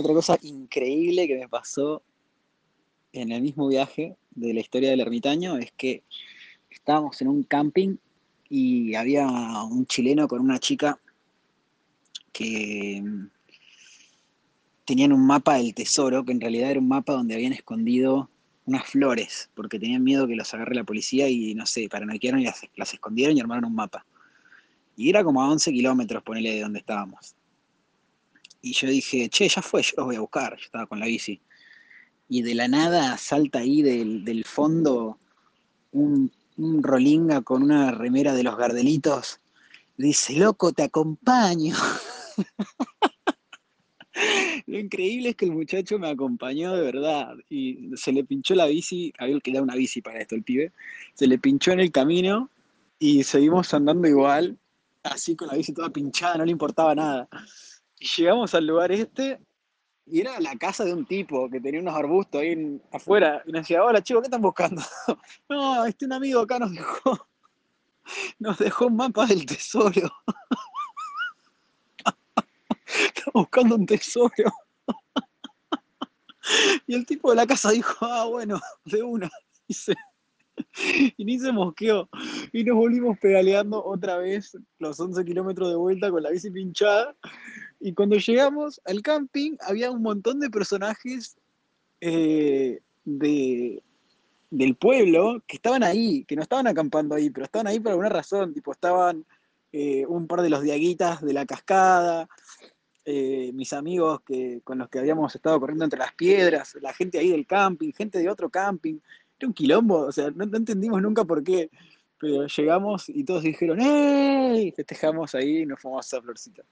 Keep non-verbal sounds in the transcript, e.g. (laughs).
Otra cosa increíble que me pasó en el mismo viaje de la historia del ermitaño es que estábamos en un camping y había un chileno con una chica que mm, tenían un mapa del tesoro, que en realidad era un mapa donde habían escondido unas flores, porque tenían miedo que los agarre la policía y no sé, paranoiquearon y las, las escondieron y armaron un mapa. Y era como a 11 kilómetros, ponele, de donde estábamos. Y yo dije, che, ya fue, yo los voy a buscar. Yo estaba con la bici. Y de la nada salta ahí del, del fondo un, un rolinga con una remera de los gardelitos. Dice, loco, te acompaño. (laughs) Lo increíble es que el muchacho me acompañó de verdad y se le pinchó la bici, había que dar una bici para esto el pibe, se le pinchó en el camino y seguimos andando igual, así con la bici toda pinchada, no le importaba nada. Y llegamos al lugar este y era la casa de un tipo que tenía unos arbustos ahí afuera y nos decía, hola chicos, ¿qué están buscando? (laughs) no, este un amigo acá nos dejó, (laughs) nos dejó un mapa del tesoro. (laughs) Estamos buscando un tesoro. Y el tipo de la casa dijo, ah, bueno, de una. Y, se- ni se mosqueó. Y nos volvimos pedaleando otra vez los 11 kilómetros de vuelta con la bici pinchada. Y cuando llegamos al camping, había un montón de personajes eh, de, del pueblo que estaban ahí, que no estaban acampando ahí, pero estaban ahí por alguna razón. Tipo, estaban eh, un par de los diaguitas de la cascada, eh, mis amigos que, con los que habíamos estado corriendo entre las piedras, la gente ahí del camping, gente de otro camping. Era un quilombo, o sea, no, entendimos nunca por qué, pero llegamos y todos dijeron ¡Ey! Festejamos ahí y nos fuimos a esa florcita.